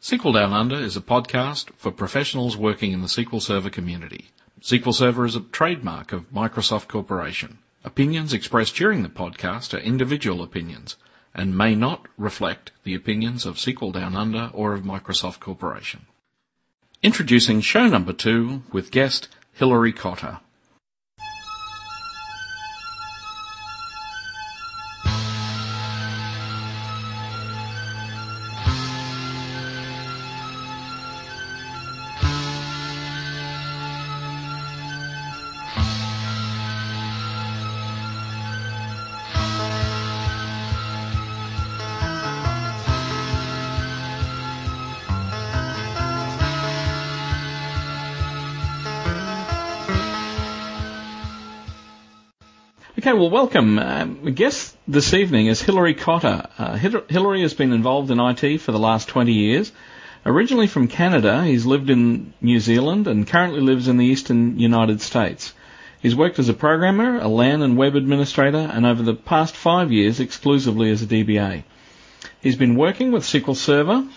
SQL Down Under is a podcast for professionals working in the SQL Server community. SQL Server is a trademark of Microsoft Corporation. Opinions expressed during the podcast are individual opinions and may not reflect the opinions of SQL Down Under or of Microsoft Corporation. Introducing show number two with guest Hilary Cotter. Well, welcome. Um, guest this evening is Hilary Cotter. Uh, has been involved in IT for the last 20 years. Originally from Canada, he's lived in New Zealand and currently lives in the eastern United States. He's worked as a programmer, a LAN and web administrator, and over the past five years exclusively as a DBA. He's been working with SQL Server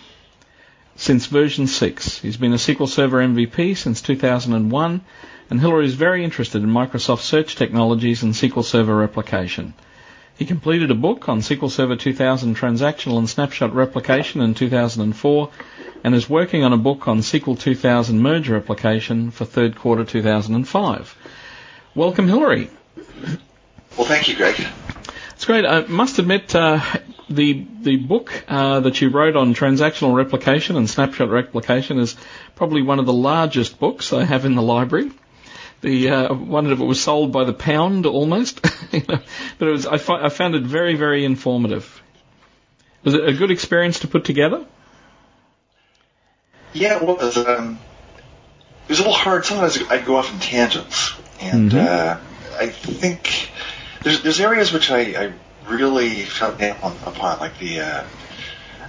since version 6. He's been a SQL Server MVP since 2001 and Hilary is very interested in Microsoft search technologies and SQL Server replication. He completed a book on SQL Server 2000 transactional and snapshot replication in 2004 and is working on a book on SQL 2000 merge replication for third quarter 2005. Welcome, Hilary. Well, thank you, Greg. It's great. I must admit, uh, the the book uh, that you wrote on transactional replication and snapshot replication is probably one of the largest books I have in the library. The uh, one of it was sold by the pound almost, but it was I, fi- I found it very very informative. Was it a good experience to put together? Yeah, it was. Um, it was a little hard. Sometimes I'd go off in tangents, and mm-hmm. uh, I think there's there's areas which I, I really felt down upon, like the. Uh,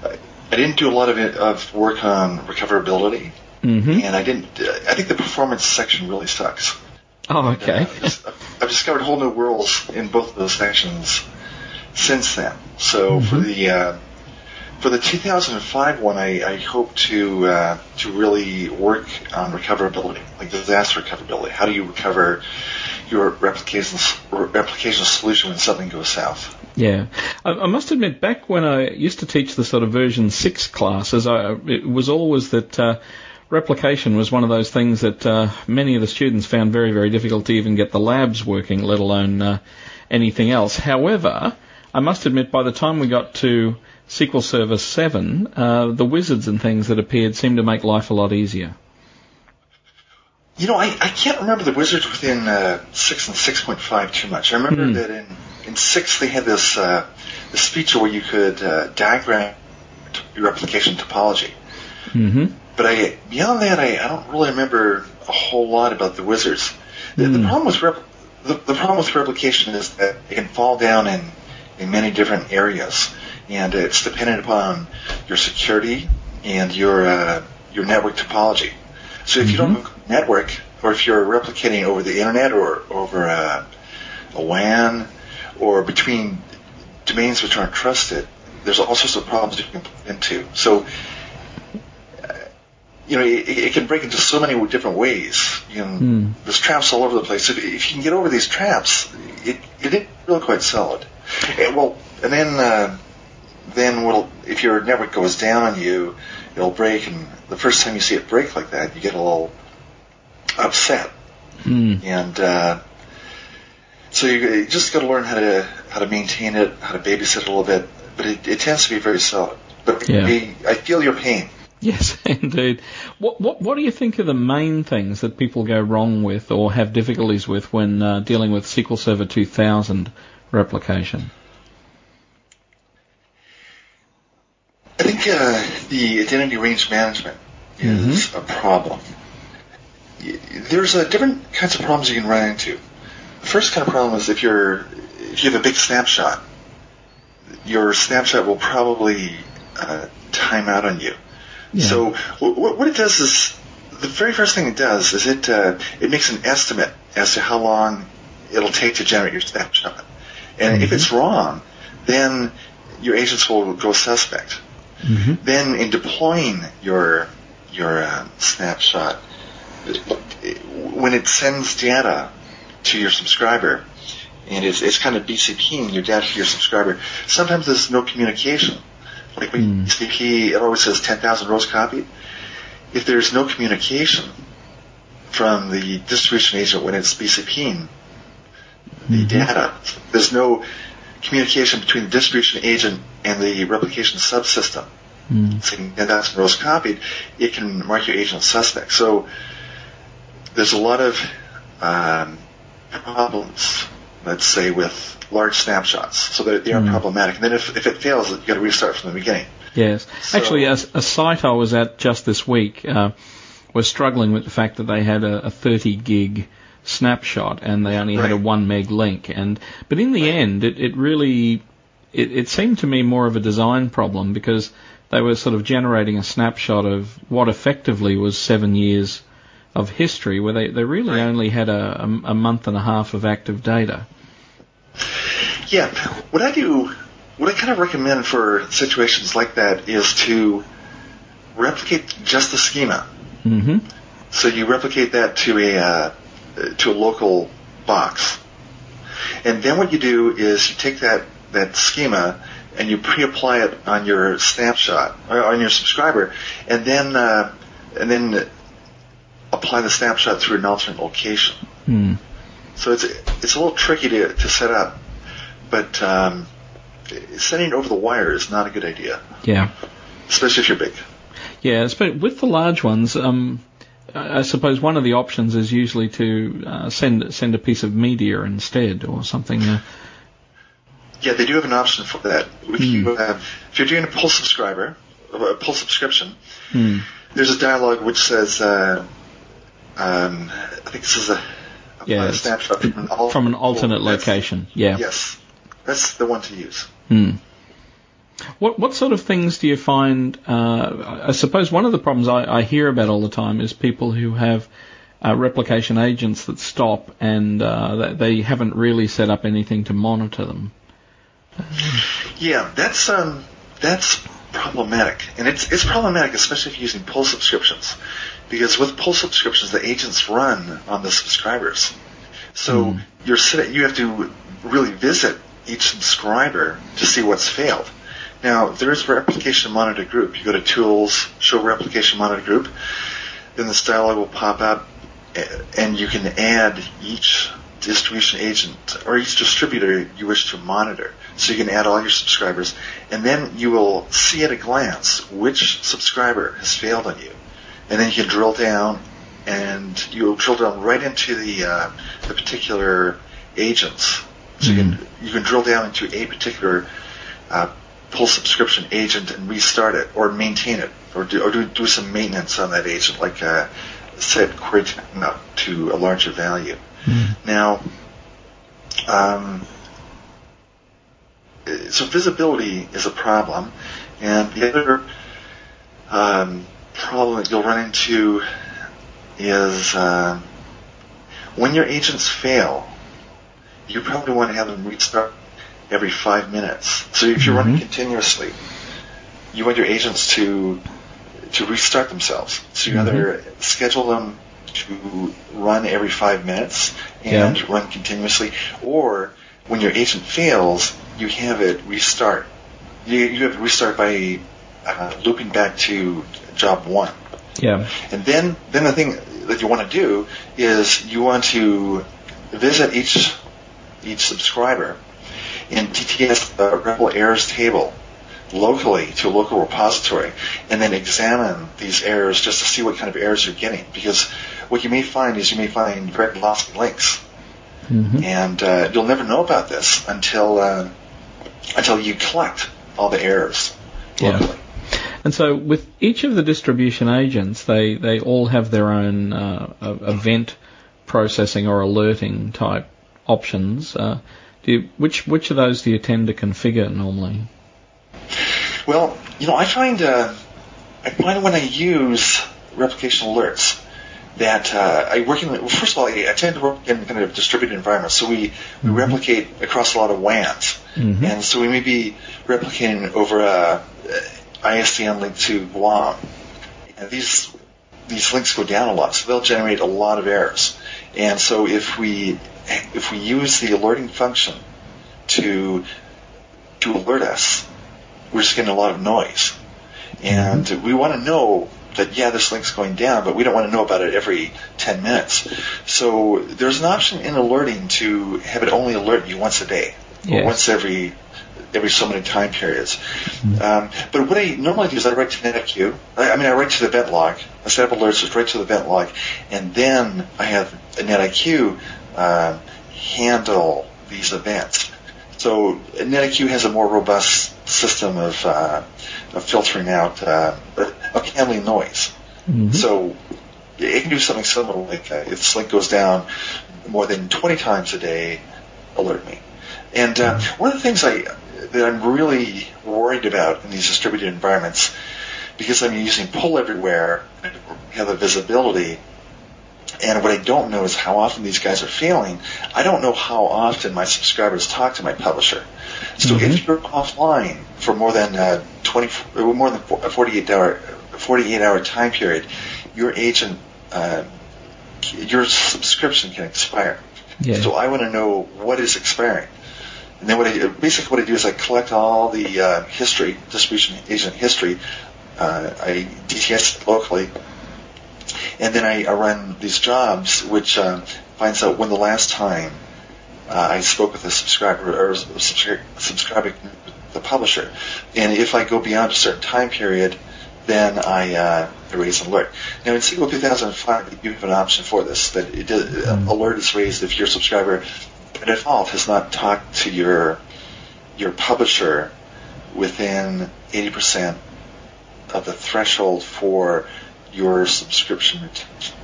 I didn't do a lot of it, of work on recoverability, mm-hmm. and I didn't. I think the performance section really sucks. Oh, okay. Uh, I've discovered whole new worlds in both of those sections since then. So mm-hmm. for the uh, for the 2005 one, I, I hope to uh, to really work on recoverability, like disaster recoverability. How do you recover your replication replication solution when something goes south? Yeah, I, I, must admit, back when I used to teach the sort of version six classes, I, it was always that. Uh, replication was one of those things that uh, many of the students found very, very difficult to even get the labs working, let alone uh, anything else. However, I must admit, by the time we got to SQL Server 7, uh, the wizards and things that appeared seemed to make life a lot easier. You know, I, I can't remember the wizards within uh, 6 and 6.5 too much. I remember mm. that in, in 6 they had this, uh, this feature where you could uh, diagram your replication topology. Mm-hmm. But I beyond that, I, I don't really remember a whole lot about the wizards. The, mm. the hmm. problem with rep, the, the problem with replication is that it can fall down in in many different areas, and it's dependent upon your security and your uh, your network topology. So if mm-hmm. you don't mm-hmm. network, or if you're replicating over the internet or over a, a WAN, or between domains which aren't trusted, there's all sorts of problems you can put into. So you know, it, it, can break into so many different ways. You know, mm. there's traps all over the place. If, if you can get over these traps, it, it didn't really quite solid. it. And, well, and then, uh, then if your network goes down on you, it'll break, and the first time you see it break like that, you get a little upset. Mm. And, uh, so you, you just got to learn how to how to maintain it, how to babysit it a little bit. But it, it tends to be very solid. But yeah. I, I feel your pain. Yes, indeed. What, what, what do you think are the main things that people go wrong with or have difficulties with when uh, dealing with SQL Server 2000 replication? I think uh, the identity range management is mm-hmm. a problem. There's uh, different kinds of problems you can run into. The first kind of problem is if you're if you have a big snapshot, your snapshot will probably uh, time out on you. So what, what it does is the very first thing it does is it uh, it makes an estimate as to how long it'll take to generate your snapshot, and mm-hmm. if it's wrong, then your agents will go suspect. Mm-hmm. Then in deploying your your uh, snapshot, when it sends data to your subscriber, and it's, it's kind of BCPing your data to your subscriber, sometimes there's no communication. Like when Mm. It always says 10,000 rows copied. If there's no communication from the distribution agent when it's BCPing the Mhm. data, there's no communication between the distribution agent and the replication subsystem Mm. saying 10,000 rows copied, it can mark your agent suspect. So there's a lot of um, problems, let's say, with large snapshots. So that they are Mm. problematic. And then if, if it fails, you've got to restart from the beginning. Yes. So- Actually, a, a site I was at just this week uh, was struggling with the fact that they had a, a 30 gig snapshot and they only had a 1 meg link. And But in the end, it, it really, it, it seemed to me more of a design problem because they were sort of generating a snapshot of what effectively was seven years of history where they, they really Right. only had a, a, a month and a half of active data. Yeah, what I do, what I kind of recommend for situations like that is to replicate just the schema. hmm So you replicate that to a uh, to a local box, and then what you do is you take that that schema and you pre-apply it on your snapshot or on your subscriber, and then uh, and then apply the snapshot through an alternate location. Mm. So it's it's a little tricky to to set up, but um, sending it over the wire is not a good idea, Yeah. especially if you're big. Yeah, but with the large ones, um, I suppose one of the options is usually to uh, send send a piece of media instead or something. Uh, Yeah, they do have an option for that. If, you, uh, if you're doing a pull subscriber, a pull subscription, hmm. there's a dialog which says, uh, um, I think this is a Yeah, snapshot from an, al- from an alternate location. Yeah. Yes, that's the one to use. Hmm. What what sort of things do you find? Uh, I suppose one of the problems I, I hear about all the time is people who have uh, replication agents that stop and uh, they, they haven't really set up anything to monitor them. Yeah, that's um, that's problematic, and it's it's problematic, especially if you're using pull subscriptions, because with pull subscriptions, the agents run on the subscribers, so Hmm. you're sit- you have to really visit each subscriber to see what's failed. Now, there is a replication monitor group. You go to Tools, Show Replication Monitor Group, then this dialog will pop up, and you can add each distribution agent or each distributor you wish to monitor. So you can add all your subscribers, and then you will see at a glance which subscriber has failed on you, and then you can drill down, and you'll drill down right into the uh, the particular agents. So you can you can drill down into a particular uh, pull subscription agent and restart it, or maintain it, or do or do, do some maintenance on that agent, like uh, set time up to a larger value. Now, um, so visibility is a problem, and the other um, problem that you'll run into is um, when your agents fail, you probably want to have them restart every five minutes. So if you're running Mhm. continuously, you want your agents to to restart themselves. So you Mhm. either schedule them to run every five minutes and run continuously, or when your agent fails, you have it restart. You, you have it restart by uh, looping back to job one. Yeah. And then, then the thing that you want to do is you want to visit each each subscriber in DTS uh, REPL errors table locally to a local repository, and then examine these errors just to see what kind of errors you're getting. Because what you may find is you may find very lost links, hmm and uh, you'll never know about this until uh, until you collect all the errors Yeah. And so, with each of the distribution agents, they, they all have their own uh, event processing or alerting type options. Uh, do you, which which of those do you tend to configure normally? Well, you know, I find uh, I find when I use replication alerts that uh, I work in. Well, first of all, I, tend to work in kind of distributed environments, so we, we Mhm. replicate across a lot of WANs, Mhm. and so we may be replicating over a, ISDN link to Guam. And these these links go down a lot, so they'll generate a lot of errors. And so if we if we use the alerting function to to alert us, we're just getting a lot of noise. And we want to know that yeah, this link's going down, but we don't want to know about it every 10 minutes. So there's an option in alerting to have it only alert you once a day, Yes. or once every every so many time periods. Um, but what I normally do is I write to NetIQ. I, I mean, I write to the event log. I set up alerts, just write to the event log, and then I have a NetIQ uh, handle these events. So NetIQ has a more robust system of, uh, of filtering out, uh, of handling noise. So it can do something similar, like uh, if this link goes down more than 20 times a day, alert me. And uh, one of the things I that I'm really worried about in these distributed environments, because I'm using pull everywhere, have the visibility, and what I don't know is how often these guys are failing. I don't know how often my subscribers talk to my publisher. So if you're offline for more than uh, 20, uh, more than a 48 hour, 48 hour time period, your agent, uh, your subscription can expire. Yeah. So I want to know what is expiring. And then what I basically what I do is I collect all the uh, history, distribution agent history. Uh, I DTS it locally, and then I, I run these jobs, which uh, finds out when the last time uh, I spoke with a subscriber or subscri- subscribing the publisher. And if I go beyond a certain time period, then I uh, raise an alert. Now in SQL 2005, you have an option for this that it uh, alert is raised if your subscriber by default has not talked to your your publisher within 80% of the threshold for your subscription retention.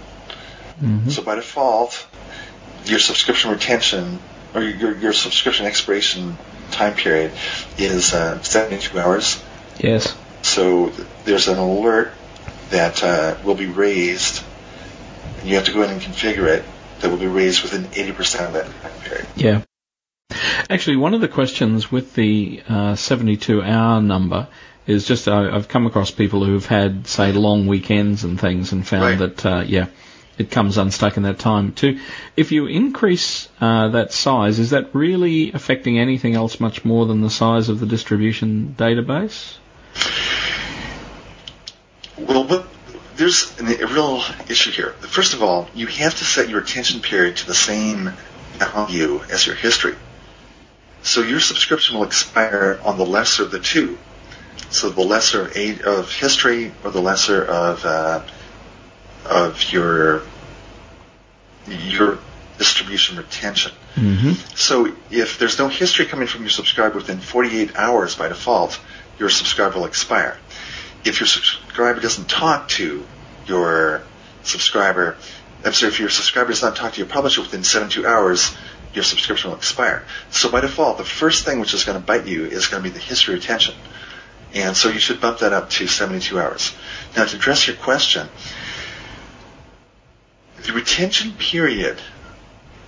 So by default, your subscription retention or your, your subscription expiration time period is uh, 72 hours. Yes. So th- there's an alert that uh, will be raised, and you have to go in and configure it, that will be raised within 80% of that time period. Yeah. Actually, one of the questions with the uh, 72 hour number is just I, I've come across people who've had, say, long weekends and things and found Right. that, uh, yeah, it comes unstuck in that time too. If you increase uh, that size, is that really affecting anything else much more than the size of the distribution database? Well, but there's an, a real issue here. First of all, you have to set your attention period to the same value as your history. So your subscription will expire on the lesser of the two. So the lesser of, eight, of history or the lesser of uh, of your your distribution retention. Mm-hmm. So if there's no history coming from your subscriber within 48 hours by default, your subscriber will expire. If your subscriber doesn't talk to your subscriber, I'm sorry, if your subscriber does not talk to your publisher within 72 hours, your subscription will expire. So by default, the first thing which is going to bite you is going to be the history retention. And so you should bump that up to 72 hours. Now to address your question, the retention period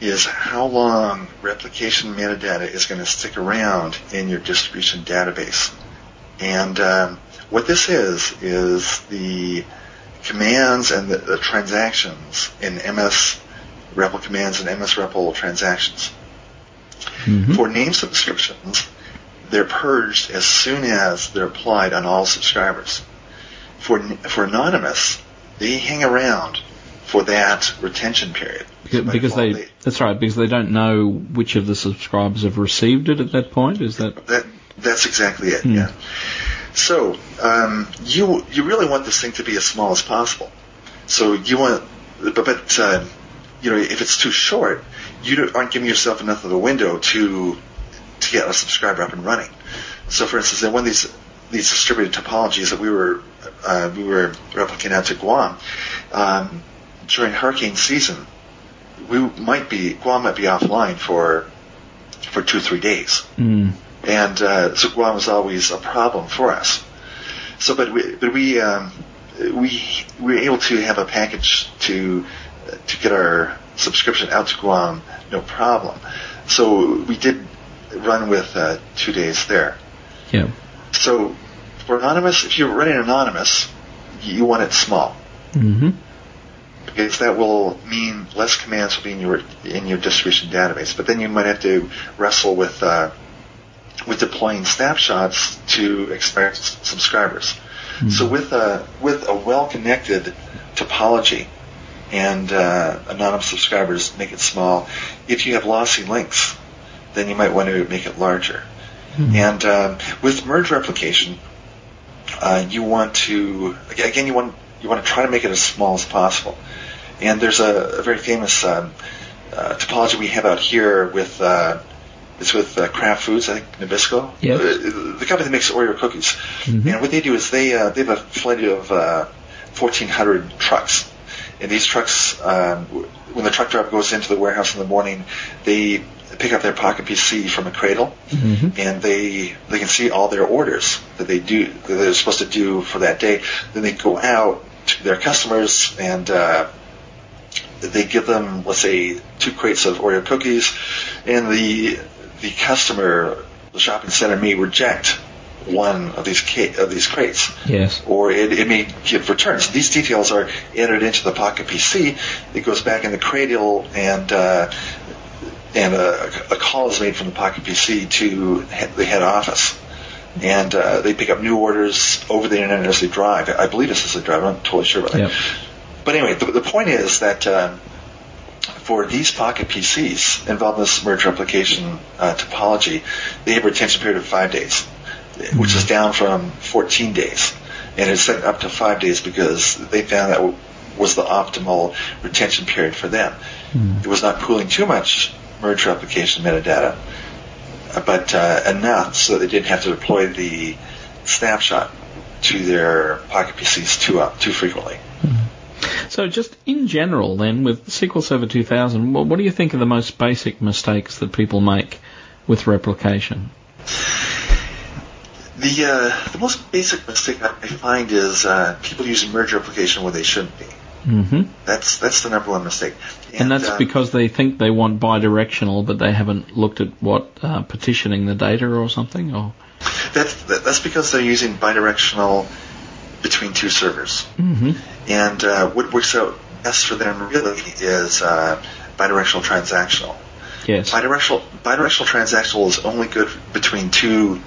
is how long replication metadata is going to stick around in your distribution database. And um, what this is, is the commands and the, the transactions in MS REPL commands and MS REPL transactions. Mm-hmm. For name subscriptions, they're purged as soon as they're applied on all subscribers. For, for anonymous, they hang around for that retention period. Because, because default, they, that's right, because they don't know which of the subscribers have received it at that point. Is that? That that's exactly it. Hmm. Yeah. So um, you you really want this thing to be as small as possible. So you want, but, but uh, you know, if it's too short, you aren't giving yourself enough of a window to to get a subscriber up and running. So, for instance, in one of these these distributed topologies that we were uh, we were replicating out to Guam um, during hurricane season, we might be Guam might be offline for for two three days Mm. And uh, so Guam was always a problem for us. So, but we, but we, um, we, we were able to have a package to to get our subscription out to Guam, no problem. So we did run with uh, two days there. Yeah. So for anonymous, if you're running anonymous, you want it small Mm-hmm. because that will mean less commands will be in your in your distribution database. But then you might have to wrestle with uh, with deploying snapshots to s- subscribers. So with a with a well connected topology and uh, anonymous subscribers, make it small. If you have lossy links, then you might want to make it larger. And um, with merge replication, uh, you want to again you want you want to try to make it as small as possible. And there's a, a very famous um, uh, topology we have out here with uh, it's with uh, Kraft Foods, I think Nabisco, Yep. uh, the company that makes Oreo cookies. Mhm. And what they do is they uh, they have a fleet of uh, 1,400 trucks. And these trucks, um, when the truck driver goes into the warehouse in the morning, they pick up their pocket PC from a cradle, Mhm. and they they can see all their orders that they do that they're supposed to do for that day. Then they go out to their customers and uh, they give them, let's say, two crates of Oreo cookies, and the the customer, the shopping center, may reject one of these ca- of these crates Yes. or it, it may give returns. These details are entered into the Pocket PC. It goes back in the cradle, and uh, and a, a call is made from the Pocket PC to he- the head office, and uh, they pick up new orders over the internet as they drive. I believe this is a drive. I'm not totally sure about Yep. that. But anyway, the, the point is that. Um, for these Pocket PCs involved in this merge replication uh, topology, they have a retention period of five days, which is down from 14 days. And it's set up to five days because they found that w- was the optimal retention period for them. It was not pooling too much merge replication metadata, but uh, enough so they didn't have to deploy the snapshot to their Pocket PCs too, uh, too frequently. So just in general then, with SQL Server 2000, what, what do you think are the most basic mistakes that people make with replication? The uh, the most basic mistake I find is uh, people using merge replication where they shouldn't be. hmm That's that's the number one mistake. And that's um, because they think they want bidirectional, but they haven't looked at what uh, partitioning the data or something. Or that's that's because they're using bidirectional between two servers. hmm And uh, what works out best for them really is uh, bidirectional transactional. yes, Bidirectional bidirectional transactional is only good between two.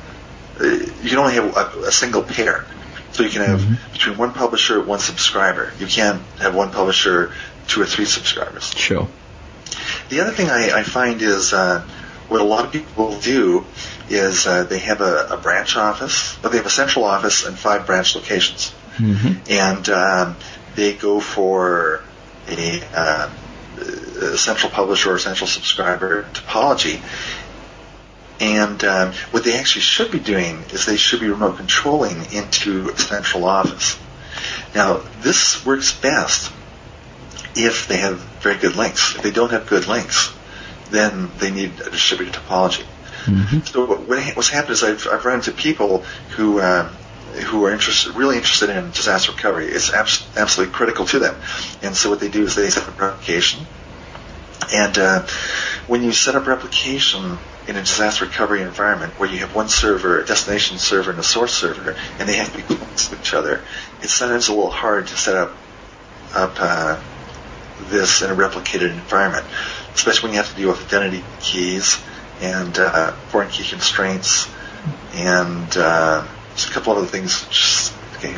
Uh, you can only have a, a single pair. So you can have Mhm. between one publisher, one subscriber. You can't have one publisher, two or three subscribers. sure. The other thing I, I find is uh, what a lot of people do is uh, they have a, a branch office, but they have a central office and five branch locations, hmm and um, they go for a, uh, a central publisher or central subscriber topology. And um, what they actually should be doing is they should be remote controlling into a central office. Now, this works best if they have very good links. If they don't have good links, then they need a distributed topology. Hmm So what, what's happened is I've, I've run into people who um, who are interested, really interested in disaster recovery. It's abs- absolutely critical to them. And so what they do is they set up replication. And uh, when you set up replication in a disaster recovery environment where you have one server, a destination server, and a source server, and they have to be close to each other, it's sometimes a little hard to set up up uh, this in a replicated environment, especially when you have to deal with identity keys and uh, foreign key constraints and uh, just a couple other things. Just, okay,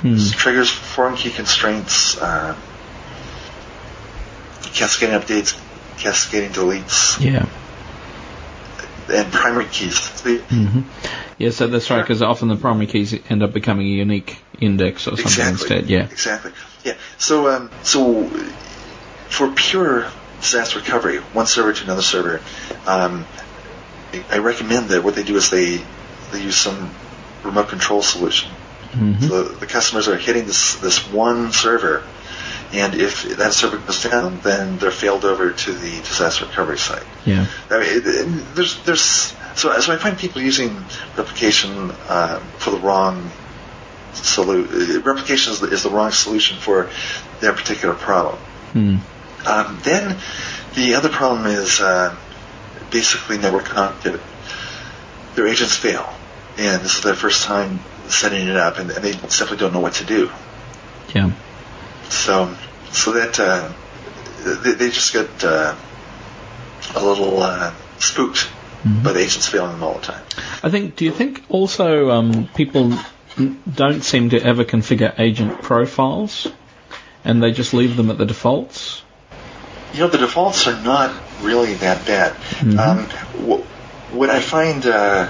Hmm. triggers foreign key constraints, uh, cascading updates, cascading deletes, Yeah. and primary keys. The- hmm Yeah, so that's right, because often the primary keys end up becoming a unique index or something exactly. instead. Yeah. Exactly. Yeah. So, um, so for pure disaster recovery, one server to another server, um, I recommend that what they do is they they use some remote control solution. hmm So the customers are hitting this this one server, and if that server goes down, then they're failed over to the disaster recovery site. Yeah. I mean, it, it, there's there's so so I find people using replication uh, for the wrong solution. replication is the, is the wrong solution for their particular problem. Hmm. Um, then the other problem is uh, basically network connectivity. Their agents fail, and this is their first time setting it up, and, and they simply don't know what to do. Yeah. So, so that uh, they, they just get uh, a little uh, spooked Mhm. by the agents failing them all the time. I think. Do you think also um, people don't seem to ever configure agent profiles, and they just leave them at the defaults? You know, the defaults are not really that bad. Mhm. Um, wh- what I find, uh,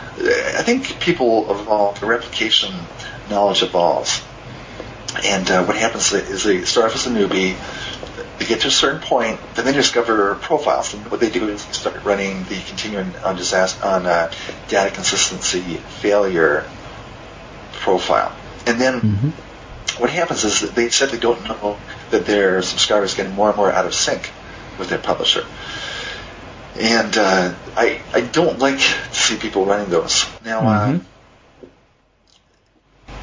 I think people evolve, the replication knowledge evolves. And uh, what happens is they start off as a newbie, they get to a certain point, then they discover profiles. And what they do is they start running the continuing on disaster on uh, data consistency failure profile. And then Mhm. what happens is that they said they don't know that their subscribers getting more and more out of sync with their publisher. And uh, I I don't like to see people running those. Now, uh,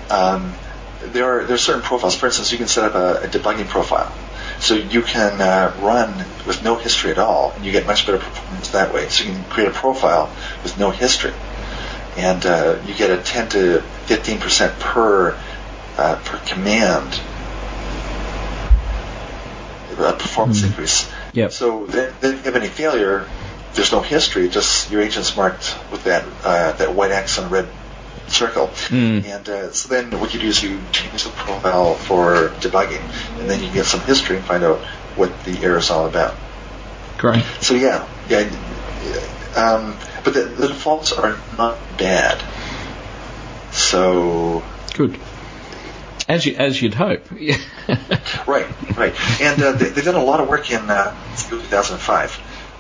um, there are there are certain profiles. For instance, you can set up a, a debugging profile, so you can uh, run with no history at all, and you get much better performance that way. So you can create a profile with no history, and uh, you get a 10 to 15 percent per uh, per command performance Mhm. increase. Yep. So then, then if you have any failure, there's no history. Just your agent's marked with that uh, that white X and red circle. Mm. And uh, so then what you do is you change the profile for debugging, and then you get some history and find out what the error is all about. Great. So yeah, yeah. Um, but the, the defaults are not bad. So Good. As you as you'd hope. Right, right. And uh, they, they've done a lot of work in uh, 2005.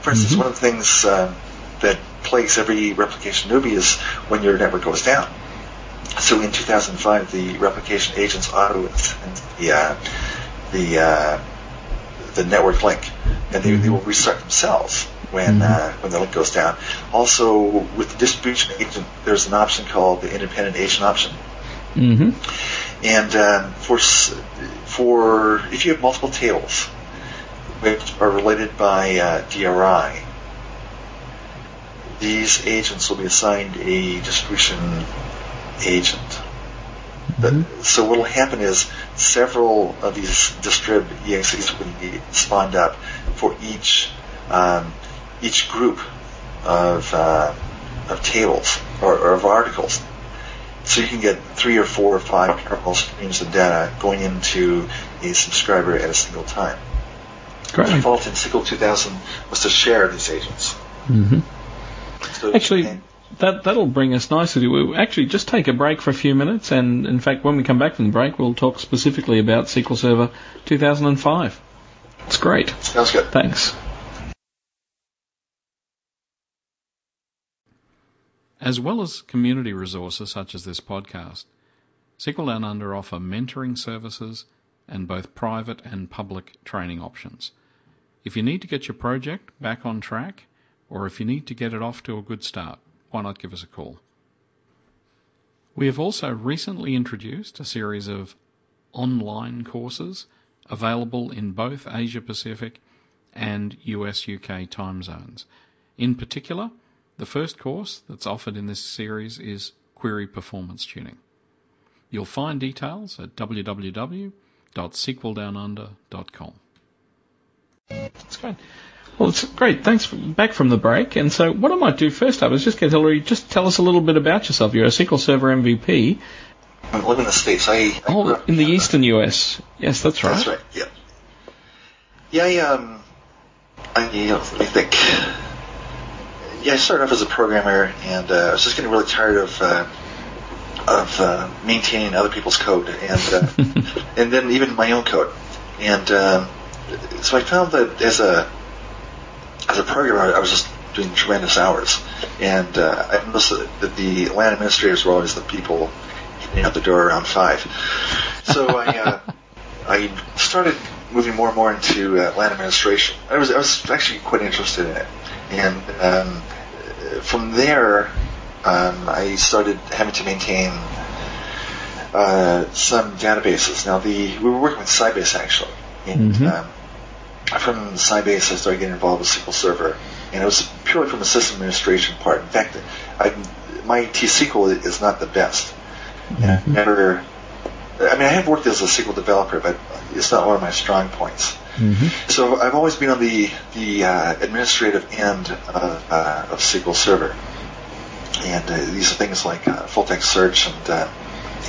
For instance, Mhm. one of the things uh, that plagues every replication newbie is when your network goes down. So in 2005, the replication agents auto the uh, the uh, the network link, and they, they will restart themselves when uh, when the link goes down. Also, with the distribution agent, there's an option called the independent agent option. hmm And um, for for if you have multiple tables which are related by uh, DRI, these agents will be assigned a distribution agent. But- so what will happen is several of these distrib exes will be spawned up for each um, each group of uh, of tables or, or of articles. So you can get three or four or five parallel streams of data going into a subscriber at a single time. The Great. default in SQL 2000 was to share these agents. Mm-hmm. So Actually, that that'll bring us nicely. We'll actually just take a break for a few minutes, and in fact, when we come back from the break, we'll talk specifically about SQL Server 2005. It's great. sounds good. Thanks. As well as community resources such as this podcast, SQL Down Under offer mentoring services and both private and public training options. If you need to get your project back on track, or if you need to get it off to a good start, why not give us a call? We have also recently introduced a series of online courses available in both Asia Pacific and US UK time zones. In particular, the first course that's offered in this series is Query Performance Tuning. You'll find details at www.sqldownunder.com. That's great. Well, it's great. Thanks. For, back from the break. And so, what I might do first up is just get Hilary, just tell us a little bit about yourself. You're a SQL Server MVP. I live in the States. I, I Oh, up in the Canada. eastern US. Yes, that's right. That's right. Yeah. Yeah. I, um, I, you know, let me think. Yeah, I started off as a programmer, and uh, I was just getting really tired of uh, of uh, maintaining other people's code, and uh, and then even my own code. And um, so I found that as a as a programmer, I was just doing tremendous hours, and uh, I noticed that the land administrators were always the people getting out the door around five. So I uh, I started moving more and more into uh, LAN administration. I was I was actually quite interested in it, and um, from there um, I started having to maintain uh, some databases. Now the we were working with Sybase actually, and Mhm. um, from Sybase I started getting involved with SQL Server, and it was purely from the system administration part. In fact, I, my T-SQL is not the best. And I've never, I mean, I have worked as a SQL developer, but it's not one of my strong points. Mm-hmm. So I've always been on the the uh, administrative end of, uh, of SQL Server, and uh, these are things like uh, full text search and uh,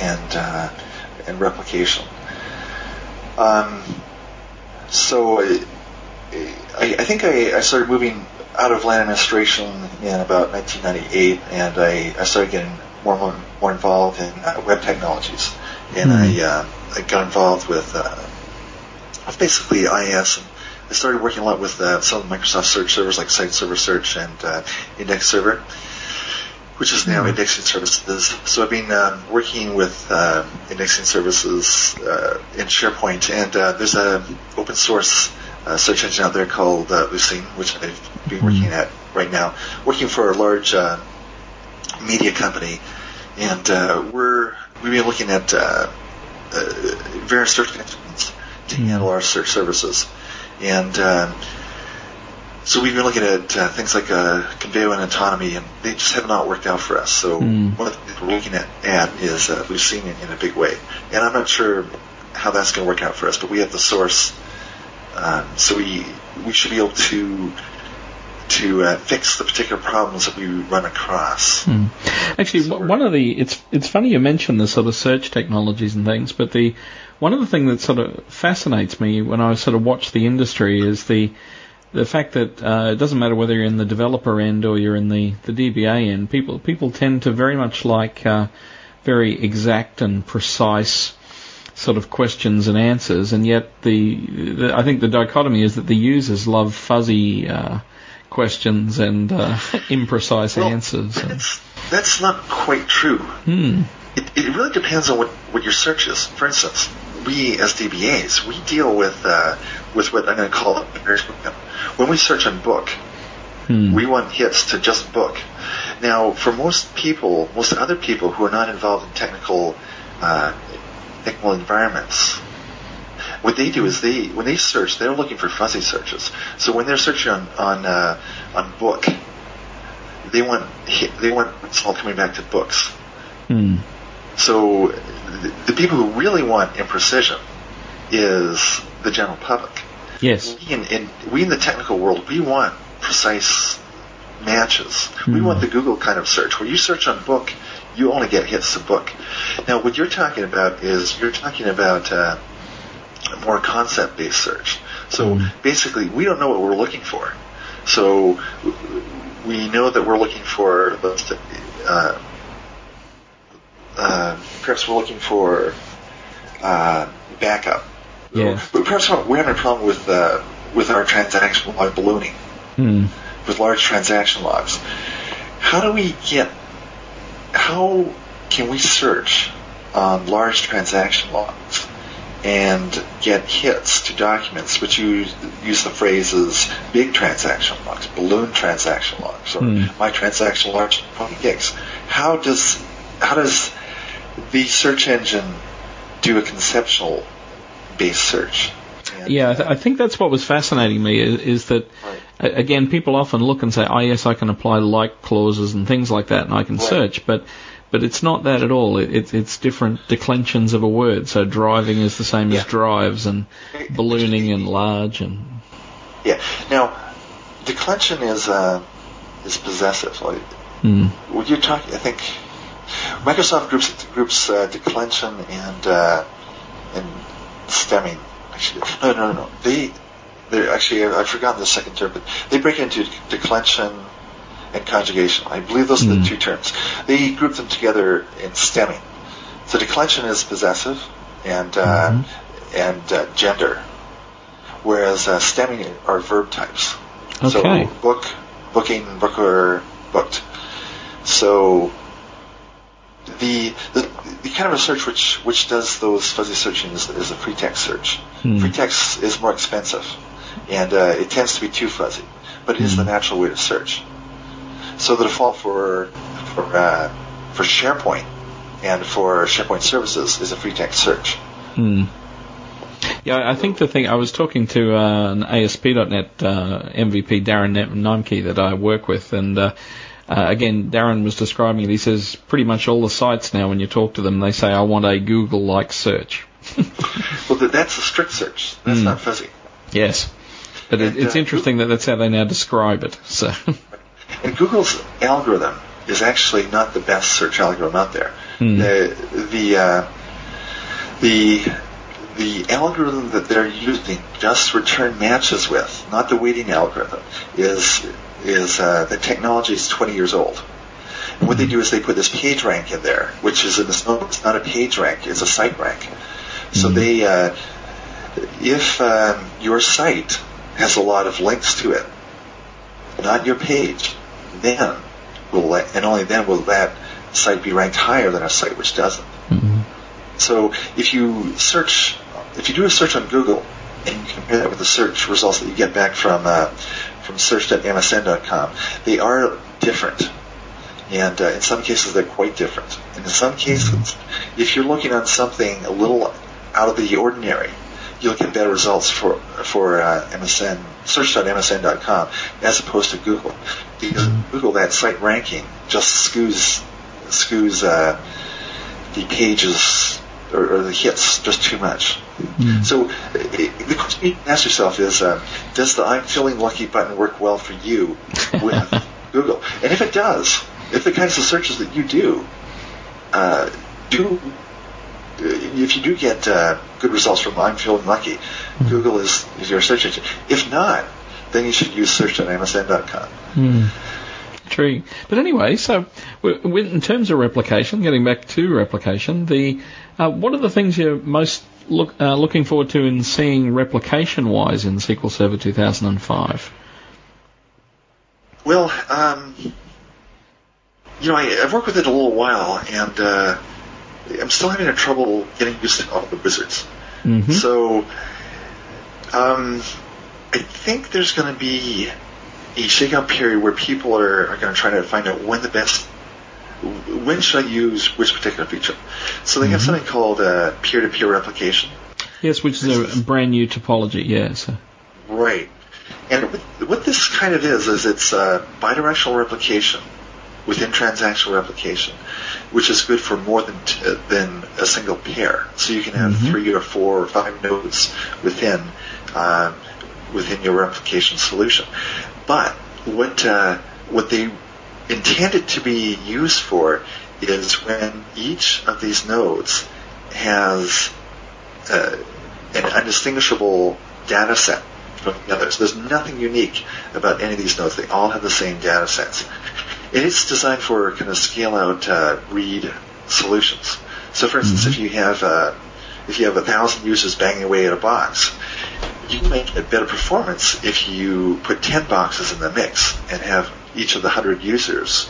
and uh, and replication. Um, so I, I, I think I, I started moving out of land administration in about 1998, and I, I started getting more and more, more involved in uh, web technologies, and I uh, I got involved with uh, with basically IIS. And I started working a lot with uh, some of the Microsoft search servers like Site Server Search and uh, Index Server, which is now indexing services. So I've been um, working with uh, indexing services uh, in SharePoint, and uh, there's an open source uh, search engine out there called uh, Lucene, which I've been working at right now, working for a large uh, media company, and uh, we're we've been looking at uh, uh, various search engines to handle our search services, and um, so we've been looking at uh, things like uh, Conveo and Autonomy, and they just have not worked out for us. So Mm. one of the things we're looking at, at is uh, Lucene in, in a big way, and I'm not sure how that's going to work out for us, but we have the source, um, so we we should be able to to uh, fix the particular problems that we run across. Hmm. Actually, w- one of the it's it's funny you mention the sort of search technologies and things, but the one of the things that sort of fascinates me when I sort of watch the industry is the the fact that uh, it doesn't matter whether you're in the developer end or you're in the the DBA end. People people tend to very much like uh, very exact and precise sort of questions and answers, and yet the, the I think the dichotomy is that the users love fuzzy. Uh, questions and uh, imprecise Well, answers. That's, that's not quite true. hmm. It, it really depends on what, what your search is. For instance, we as DBAs, we deal with uh, with what I'm going to call when we search on book, Hmm. we want hits to just book. Now, for most people, most other people who are not involved in technical uh, technical environments, what they do is they when they search, they're looking for fuzzy searches. So when they're searching on on uh, on book, they want they want it's all coming back to books. Hmm. So the, the people who really want imprecision is the general public. Yes. We in, in we in the technical world, we want precise matches. We Hmm. want the Google kind of search where you search on book, you only get hits to book. Now, what you're talking about is you're talking about uh, more concept-based search. So Hmm. basically, we don't know what we're looking for. So we know that we're looking for uh, uh, perhaps we're looking for uh, backup. Yes. But perhaps we're having a problem with uh, with our transaction log ballooning, Hmm. with large transaction logs. How do we get? How can we search on large transaction logs and get hits to documents which use use the phrases big transaction logs, balloon transaction logs, or Hmm. my transaction large 20 gigs? How does how does the search engine do a conceptual based search? And, Yeah, I, th- I think that's what was fascinating me is, is that Right. a- again people often look and say, "Oh yes, I can apply like clauses and things like that, and I can Right. search," but but it's not that at all. It, it, it's different declensions of a word. So driving is the same Yeah. as drives, and ballooning and large, and Yeah. Now, declension is uh, is possessive. Like, hmm. when you're talking, I think Microsoft groups groups uh, declension and uh, and stemming. Actually, no, no, no, no. They they're actually I've forgotten the second term, but they break into declension and conjugation. I believe those are the Hmm. two terms. They group them together in stemming. So declension is possessive and uh, Mhm. and uh, gender, whereas uh, stemming are verb types. Okay. So book, booking, booker, booked. So the, the the kind of research which which does those fuzzy searching is, is a free text search. Hmm. Free text is more expensive, and uh, it tends to be too fuzzy, but it is the Hmm. natural way to search. So the default for for uh, for SharePoint and for SharePoint services is a free text search. Hmm. Yeah, I think the thing I was talking to uh, an ASP.NET uh, MVP Darren Neimke that I work with, and uh, uh, again, Darren was describing it. He says pretty much all the sites now, when you talk to them, they say, "I want a Google-like search." well, that's a strict search. That's mm. not fuzzy. Yes, but and, it, it's uh, interesting that that's how they now describe it. So, and Google's algorithm is actually not the best search algorithm out there. Mm. The the uh, the the algorithm that they're using just return matches with, not the weighting algorithm, is is uh, the technology is 20 years old. And what they do is they put this page rank in there, which is in this it's not a page rank, it's a site rank. So mm-hmm. they, uh, if um, your site has a lot of links to it, not your page, then will and only then will that site be ranked higher than a site which doesn't. Mm-hmm. So if you search, if you do a search on Google and you compare that with the search results that you get back from uh, from search.msn.com, they are different. And uh, in some cases, they're quite different. And in some cases, if you're looking on something a little out of the ordinary, you'll get better results for for uh, MSN search.msn.com as opposed to Google. Because mm-hmm. Google, that site ranking just skews skews uh, the pages or, or, the hits just too much. Mm. So the question you ask yourself is, uh, does the I'm feeling lucky button work well for you with Google? And if it does, if the kinds of searches that you do uh, do if you do get uh, good results from I'm feeling lucky, mm. Google is, is your search engine. If not, then you should use search on MSN.com. Mm. True. But anyway, so in terms of replication, getting back to replication, the uh, what are the things you're most look, uh, looking forward to in seeing replication-wise in SQL Server 2005? Well, um, you know, I, have worked with it a little while, and uh, I'm still having a trouble getting used to all the wizards. Mm-hmm. So, um, I think there's going to be a shakeout period where people are, are going to try to find out when the best, when should I use which particular feature. So they mm-hmm. have something called uh, peer-to-peer replication. Yes, which is a brand new topology. Yes. Right. And what this kind of is is it's uh, bidirectional replication within transactional replication, which is good for more than t- than a single pair. So you can have mm-hmm. three or four or five nodes within uh, within your replication solution. But what uh, what they intended to be used for is when each of these nodes has uh, an undistinguishable data set from the others. There's nothing unique about any of these nodes. They all have the same data sets. It's designed for kind of scale out uh, read solutions. So for instance, mm-hmm. if you have uh, if you have a thousand users banging away at a box, you can make a better performance if you put 10 boxes in the mix and have each of the 100 users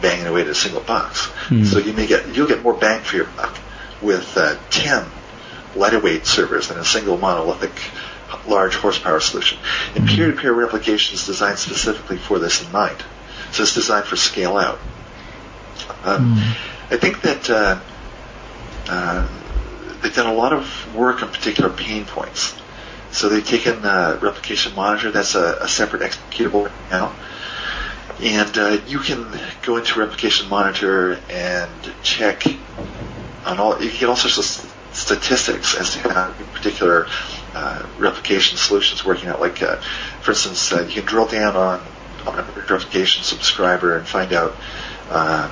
banging away at a single box. Mm. So you may get, you'll get more bang for your buck with uh, 10 lighter weight servers than a single monolithic large horsepower solution. And hmm. peer-to-peer replication is designed specifically for this in mind. So it's designed for scale out. Um, mm. I think that uh, uh, they've done a lot of work on particular pain points. So they've taken uh, Replication Monitor, that's a, a separate executable now. And uh, you can go into Replication Monitor and check on all, you get all sorts of statistics as to how particular uh, replication solutions working out. Like, uh, for instance, uh, you can drill down on, on a replication subscriber and find out uh,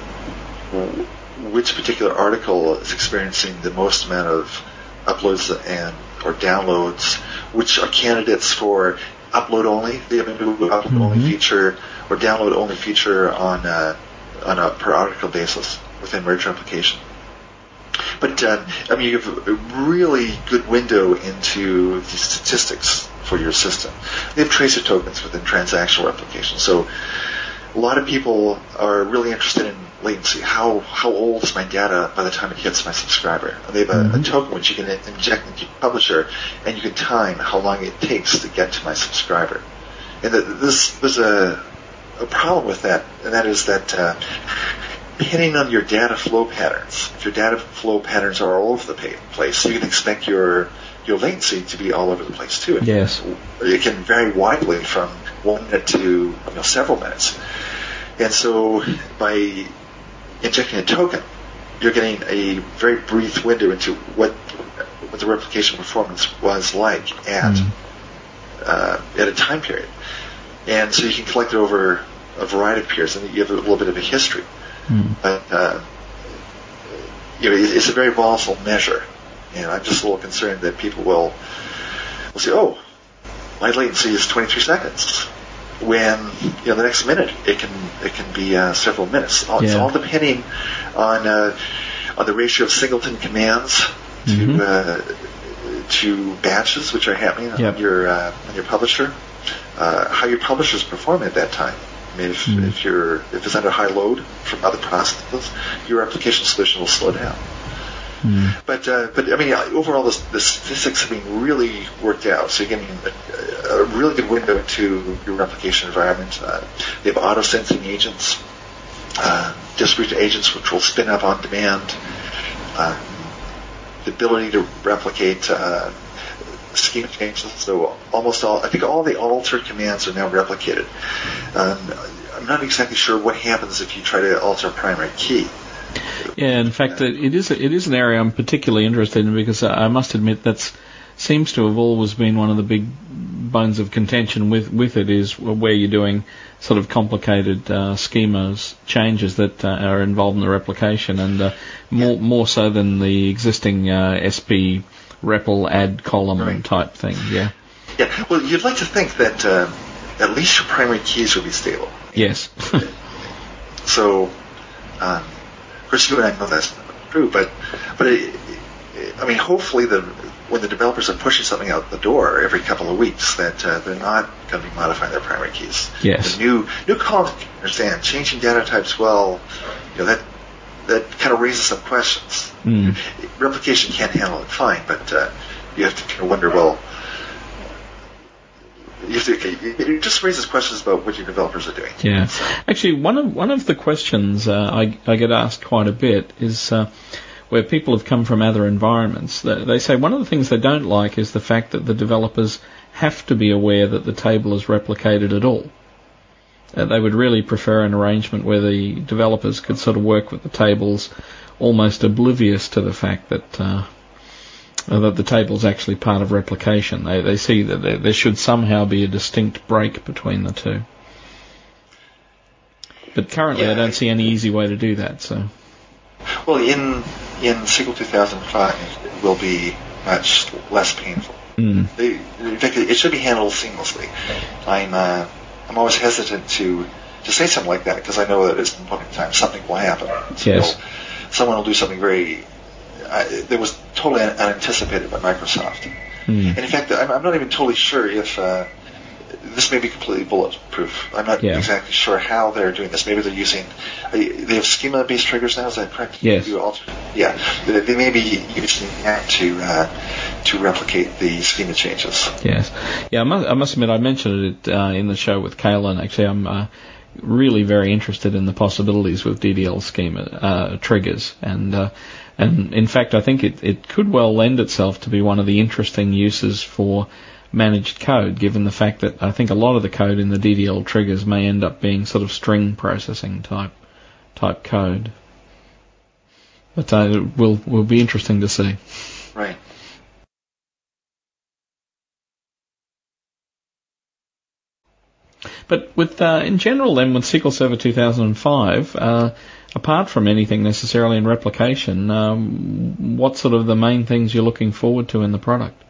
which particular article is experiencing the most amount of uploads and or downloads, which are candidates for upload only. the a upload mm-hmm. only feature or download only feature on uh, on a per article basis within merge replication. But uh, I mean, you have a really good window into the statistics for your system. They have tracer tokens within transactional replication, so a lot of people are really interested in latency. How how old is my data by the time it hits my subscriber? They have a, mm-hmm. a token which you can inject into Publisher, and you can time how long it takes to get to my subscriber. And the, this there's a a problem with that, and that is that uh, depending on your data flow patterns, if your data flow patterns are all over the place, you can expect your your latency to be all over the place too. Yes, it can vary widely from one minute to you know, several minutes. And so by injecting a token, you're getting a very brief window into what what the replication performance was like at mm. uh, at a time period, and so you can collect it over a variety of periods, and you have a little bit of a history. Mm. But uh, you know, it's a very volatile measure, and I'm just a little concerned that people will will say, "Oh, my latency is 23 seconds," when you know the next minute it can it can be uh, several minutes. It's yeah. all depending on uh, on the ratio of singleton commands to mm-hmm. uh, to batches which are happening yep. on your uh, on your publisher. Uh, how your publishers perform at that time. I mean, if, mm-hmm. if you're if it's under high load from other processes, your application solution will slow down. But uh, but I mean, overall, the, the statistics have been really worked out. So you're getting a, a really good window into your replication environment. Uh, they have auto sensing agents, uh, distributed agents which will spin up on demand. Uh, the ability to replicate uh, schema changes. So almost all, I think all the alter commands are now replicated. Um, I'm not exactly sure what happens if you try to alter a primary key. Yeah, in fact, it is it is an area I'm particularly interested in because I must admit that seems to have always been one of the big bones of contention with with it is where you're doing sort of complicated uh, schemas changes that uh, are involved in the replication and uh, more yeah. more so than the existing uh, SP REPL add column right. type thing. Yeah. Yeah. Well, you'd like to think that uh, at least your primary keys would be stable. Yes. so. Um, of course, you and I know that's not true, but but it, I mean, hopefully, the when the developers are pushing something out the door every couple of weeks, that uh, they're not going to be modifying their primary keys. Yes. The new new columns, understand, changing data types. Well, you know that that kind of raises some questions. Mm. Replication can't handle it fine, but uh, you have to kind of wonder, well, it just raises questions about what your developers are doing. Yeah, actually, one of one of the questions uh, I, I get asked quite a bit is uh, where people have come from other environments. They say one of the things they don't like is the fact that the developers have to be aware that the table is replicated at all. Uh, they would really prefer an arrangement where the developers could sort of work with the tables almost oblivious to the fact that uh, that the table is actually part of replication. They, they see that there, there should somehow be a distinct break between the two. But currently, yeah. I don't see any easy way to do that. So, well, in in SQL 2005, it will be much less painful. Mm. In fact, it should be handled seamlessly. I'm uh, I'm always hesitant to to say something like that because I know that at some point in time something will happen. Yes. So someone will do something very I, that was totally unanticipated by Microsoft. Mm. And in fact, I'm, I'm, not even totally sure if uh, this may be completely bulletproof. I'm not yeah. exactly sure how they're doing this. Maybe they're using uh, they have schema-based triggers now. Is that correct? Yes. Alter, yeah, they, they may be using that to uh, to replicate the schema changes. Yes. Yeah, I must, I must admit I mentioned it uh, in the show with Kalen. Actually, I'm uh, really very interested in the possibilities with DDL schema uh, triggers and uh, and in fact, I think it, it could well lend itself to be one of the interesting uses for managed code, given the fact that I think a lot of the code in the DDL triggers may end up being sort of string processing type type code. But uh, it will will be interesting to see. Right. But with uh, in general, then with SQL Server 2005, uh, apart from anything necessarily in replication, um, what sort of the main things you're looking forward to in the product?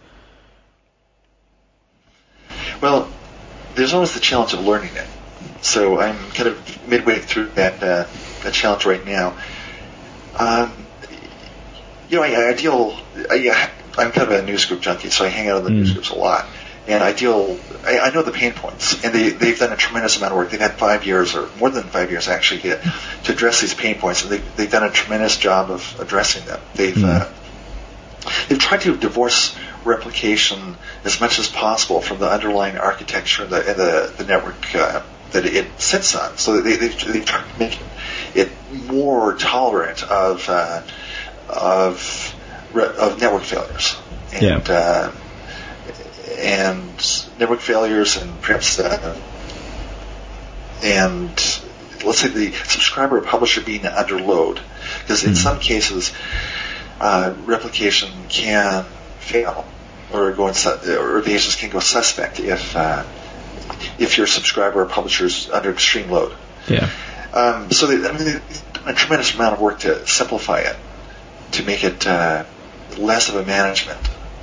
Well, there's always the challenge of learning it. So I'm kind of midway through that uh, that challenge right now. Um, you know, I, I deal. I, I'm kind of a newsgroup junkie, so I hang out in the mm. newsgroups a lot and I deal. I, I know the pain points, and they they've done a tremendous amount of work. They've had five years or more than five years actually to, to address these pain points, and they they've done a tremendous job of addressing them. They've mm. uh, they've tried to divorce replication as much as possible from the underlying architecture and the and the, the network uh, that it sits on. So they they've, they've tried to make it more tolerant of uh, of of network failures. And, yeah. And network failures and perhaps uh, and let's say the subscriber or publisher being under load, because in Mhm. some cases, uh, replication can fail or go su- or evasions can go suspect if uh, if your subscriber or publisher is under extreme load. Yeah. Um, so they, I mean, a tremendous amount of work to simplify it, to make it uh, less of a management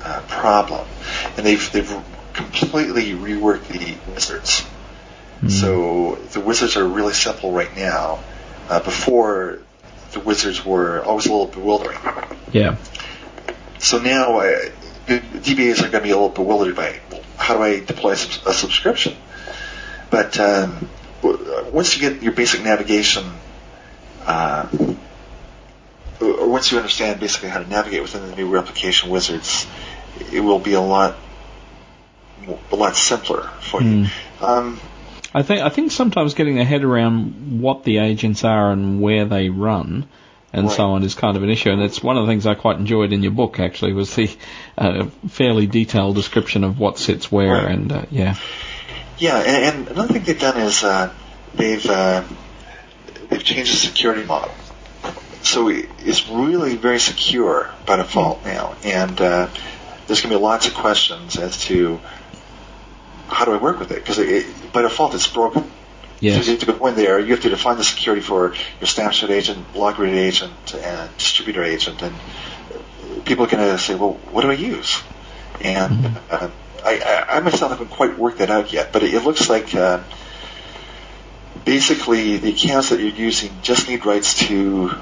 uh, problem, and they've they've completely reworked the wizards. Mm. So the wizards are really simple right now. Uh, before, the wizards were always a little bewildering. Yeah. So now uh, the DBAs are going to be a little bewildered by well, how do I deploy a, a subscription? But um, w- once you get your basic navigation, uh, or once you understand basically how to navigate within the new replication wizards, it will be a lot a lot simpler for you. Um, I think I think sometimes getting their head around what the agents are and where they run and so on is kind of an issue, and it's one of the things I quite enjoyed in your book. Actually, was the uh, fairly detailed description of what sits where, Right. and uh, yeah, Yeah, and, and another thing they've done is uh, they've uh, they've changed the security model, so it's really very secure by default now, and uh, there's going to be lots of questions as to how do I work with it because by default it's broken. yes, So you have to go in there. You have to define the security for your snapshot agent, log read agent, and distributor agent, and people are going to say, "Well, what do I use?" And Mhm. uh, I, I, I myself haven't quite worked that out yet, but it, it looks like uh, basically the accounts that you're using just need rights to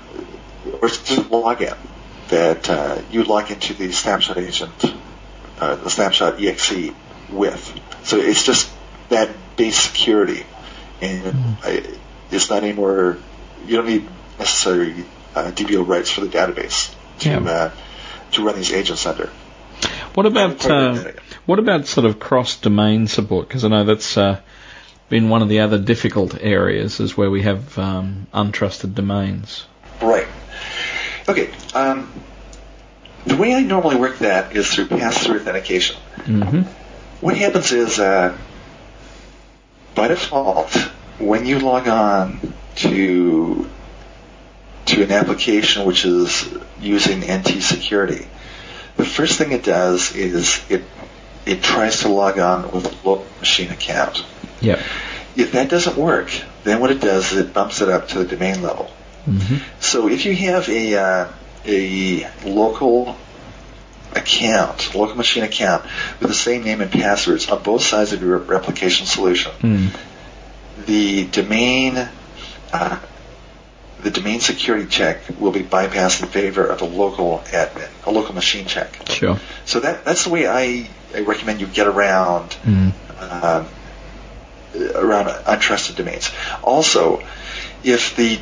or just log in. That uh, you log into the snapshot agent, uh, the snapshot exe with. So it's just that base security, and I, it's not anymore. You don't need necessary uh, DBO rights for the database to Yeah. uh, to run these agents under. What about uh, aware of that. what about sort of cross-domain support? Because I know that's uh, been one of the other difficult areas, is where we have um, untrusted domains. Right. Okay. Um, the way I normally work that is through pass-through authentication. hmm What happens is, uh, by default, when you log on to to an application which is using NT security, the first thing it does is it it tries to log on with a local machine account. Yep. If that doesn't work, then what it does is it bumps it up to the domain level. Hmm So if you have a uh, a local account, local machine account with the same name and passwords on both sides of your replication solution, Mm. the domain uh, the domain security check will be bypassed in favor of a local admin, a local machine check. Sure. So that that's the way I, I recommend you get around Mm. um, around untrusted domains. Also, if the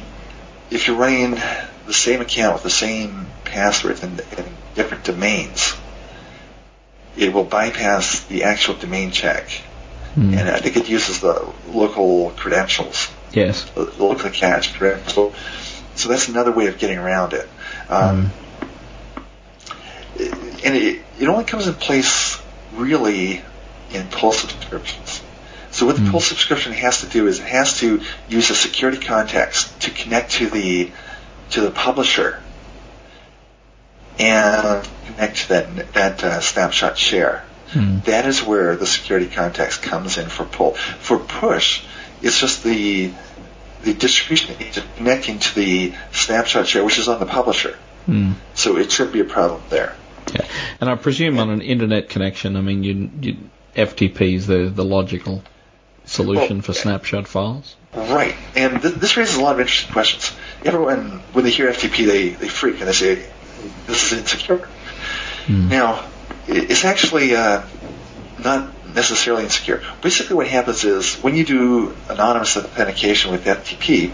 if you're running the same account with the same passwords in, in different domains, it will bypass the actual domain check, Mm. and I think it uses the local credentials, Yes. the the locally cached credentials. So that's another way of getting around it. Um, and it, it only comes in place really in pull subscriptions. So what the pull subscription has to do is it has to use a security context to connect to the to the publisher and connect to that that uh, snapshot share. Mm. That is where the security context comes in for pull. For push, it's just the the distribution agent connecting to the snapshot share, which is on the publisher. Mm. So it should be a problem there. Yeah. And I presume on an internet connection, I mean, you, you FTP is the the logical solution Well, for snapshot files. Right. And th- this raises a lot of interesting questions. Everyone, when they hear FTP, they, they freak and they say, this is insecure. Mm. Now, it's actually uh, not necessarily insecure. Basically, what happens is when you do anonymous authentication with FTP,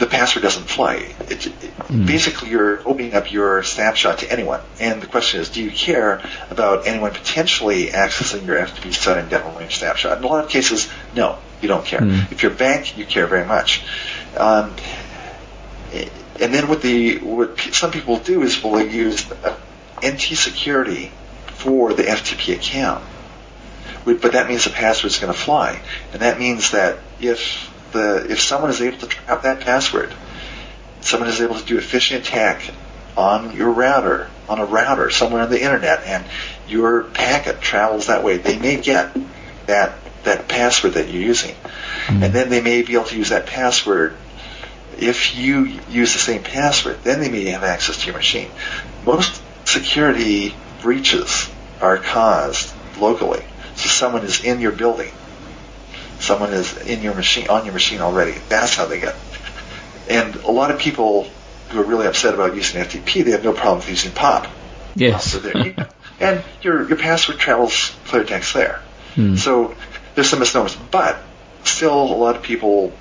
the password doesn't fly. It, it, Mm. Basically, you're opening up your snapshot to anyone. And the question is, do you care about anyone potentially accessing your FTP set and downloading snapshot? In a lot of cases, no, you don't care. Mm. If you're a bank, you care very much. Um, and then what the what some people do is will use NT security for the FTP account, but that means the password is going to fly, and that means that if the if someone is able to trap that password, someone is able to do a phishing attack on your router, on a router somewhere on the internet, and your packet travels that way, they may get that that password that you're using, mm-hmm. and then they may be able to use that password. If you use the same password, then they may have access to your machine. Most security breaches are caused locally. So someone is in your building. Someone is in your machine, on your machine already. That's how they get. And a lot of people who are really upset about using FTP, they have no problem with using POP. Yes. and your your password travels clear text there. Hmm. So there's some misnomers, but still a lot of people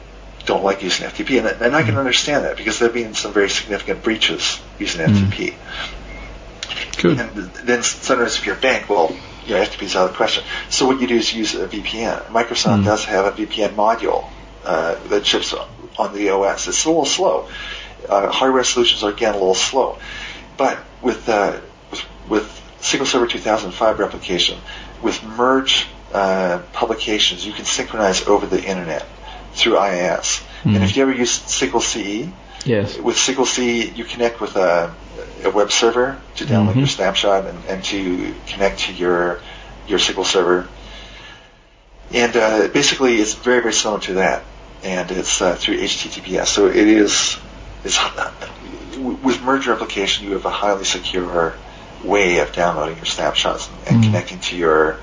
don't like using FTP, and, and I can hmm. understand that because there have been some very significant breaches using FTP. Hmm. Good. And then sometimes if you're a bank, well, you know, FTP is out of the question. So what you do is use a VPN. Microsoft mm. does have a VPN module uh, that ships on the OS. It's a little slow. Uh, hardware solutions are again a little slow, but with uh, with, with SQL Server 2005 replication, with merge uh, publications, you can synchronize over the internet through IIS. Mm. And if you ever use SQL CE, yes. with SQL CE, you connect with a, a web server to download mm-hmm. your snapshot and, and, to connect to your your SQL server. And uh, basically, it's very very similar to that, and it's uh, through HTTPS. So it is it's with merge replication, you have a highly secure way of downloading your snapshots and, and mm. connecting to your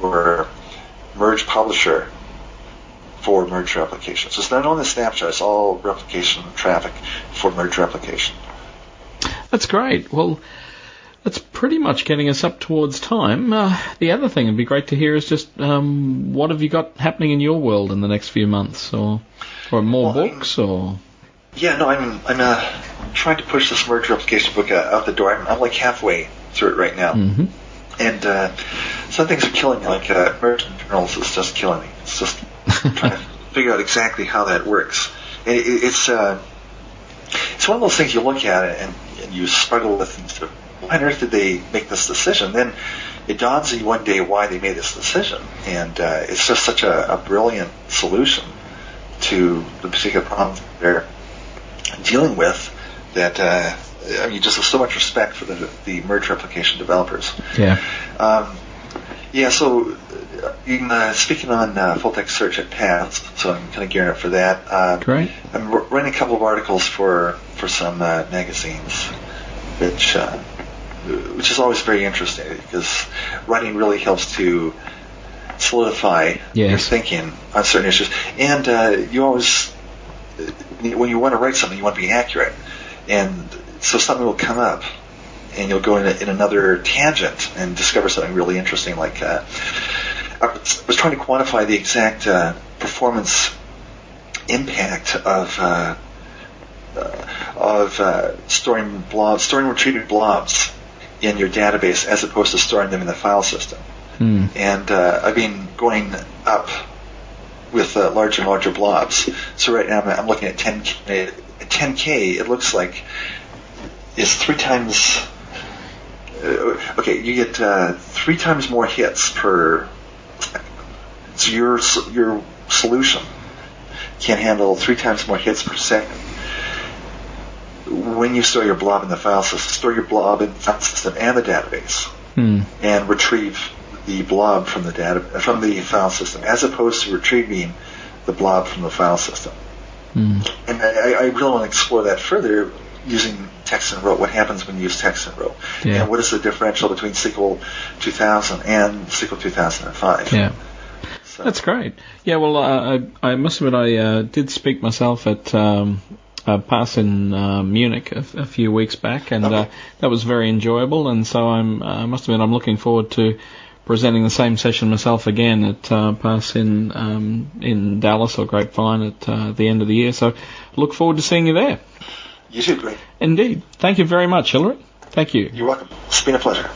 your merge publisher for merge replication. So it's not only snapshot, it's all replication traffic for merge replication. That's great. Well, that's pretty much getting us up towards time. Uh, the other thing it'd be great to hear is just um, what have you got happening in your world in the next few months, or or more well, books, I'm, or yeah, no, I'm I'm uh, trying to push this merge replication book uh, out the door. I'm, I'm like halfway through it right now. Mm-hmm. And uh, some things are killing me, like uh, merge journals is just killing me. It's just trying to figure out exactly how that works. And it, it's uh, it's one of those things you look at it and, and you struggle with. And why on earth did they make this decision? Then it dawns on you one day why they made this decision, and uh, it's just such a, a brilliant solution to the particular problem they're dealing with that uh, I mean, just so much respect for the the merge replication developers. Yeah. Um, yeah. So, uh, in, uh, speaking on uh, full text search at PASS, so I'm kind of gearing up for that. Um, Great. I'm writing a couple of articles for for some uh, magazines, which uh, which is always very interesting because writing really helps to solidify yes. your thinking on certain issues, and uh, you always when you want to write something, you want to be accurate, and so something will come up, and you'll go in, a, in another tangent and discover something really interesting. Like uh, I was trying to quantify the exact uh, performance impact of uh, uh of uh, storing blobs, storing retrieving blobs in your database as opposed to storing them in the file system. Hmm. And uh, I've been going up with uh, larger and larger blobs. So right now I'm, I'm looking at 10K. 10K, it looks like is three times. Uh, okay, you get uh, three times more hits per. So your your solution can handle three times more hits per second. When you store your blob in the file system, store your blob in the file system and the database, hmm. and retrieve the blob from the data from the file system, as opposed to retrieving the blob from the file system. Mm. And I, I, really want to explore that further using text in row. What happens when you use text in row? Yeah. And what is the differential between SQL 2000 and SQL 2005? Yeah. So. That's great. Yeah, well, uh, I, I must admit I uh, did speak myself at um, a PASS in uh, Munich a, a, few weeks back, and okay. uh, that was very enjoyable. And so I'm, uh, I must admit I'm looking forward to presenting the same session myself again at uh, PASS in um, in Dallas or Grapevine at uh, the end of the year. So look forward to seeing you there. You too, Greg. Indeed. Thank you very much, Hilary. Thank you. You're welcome. It's been a pleasure.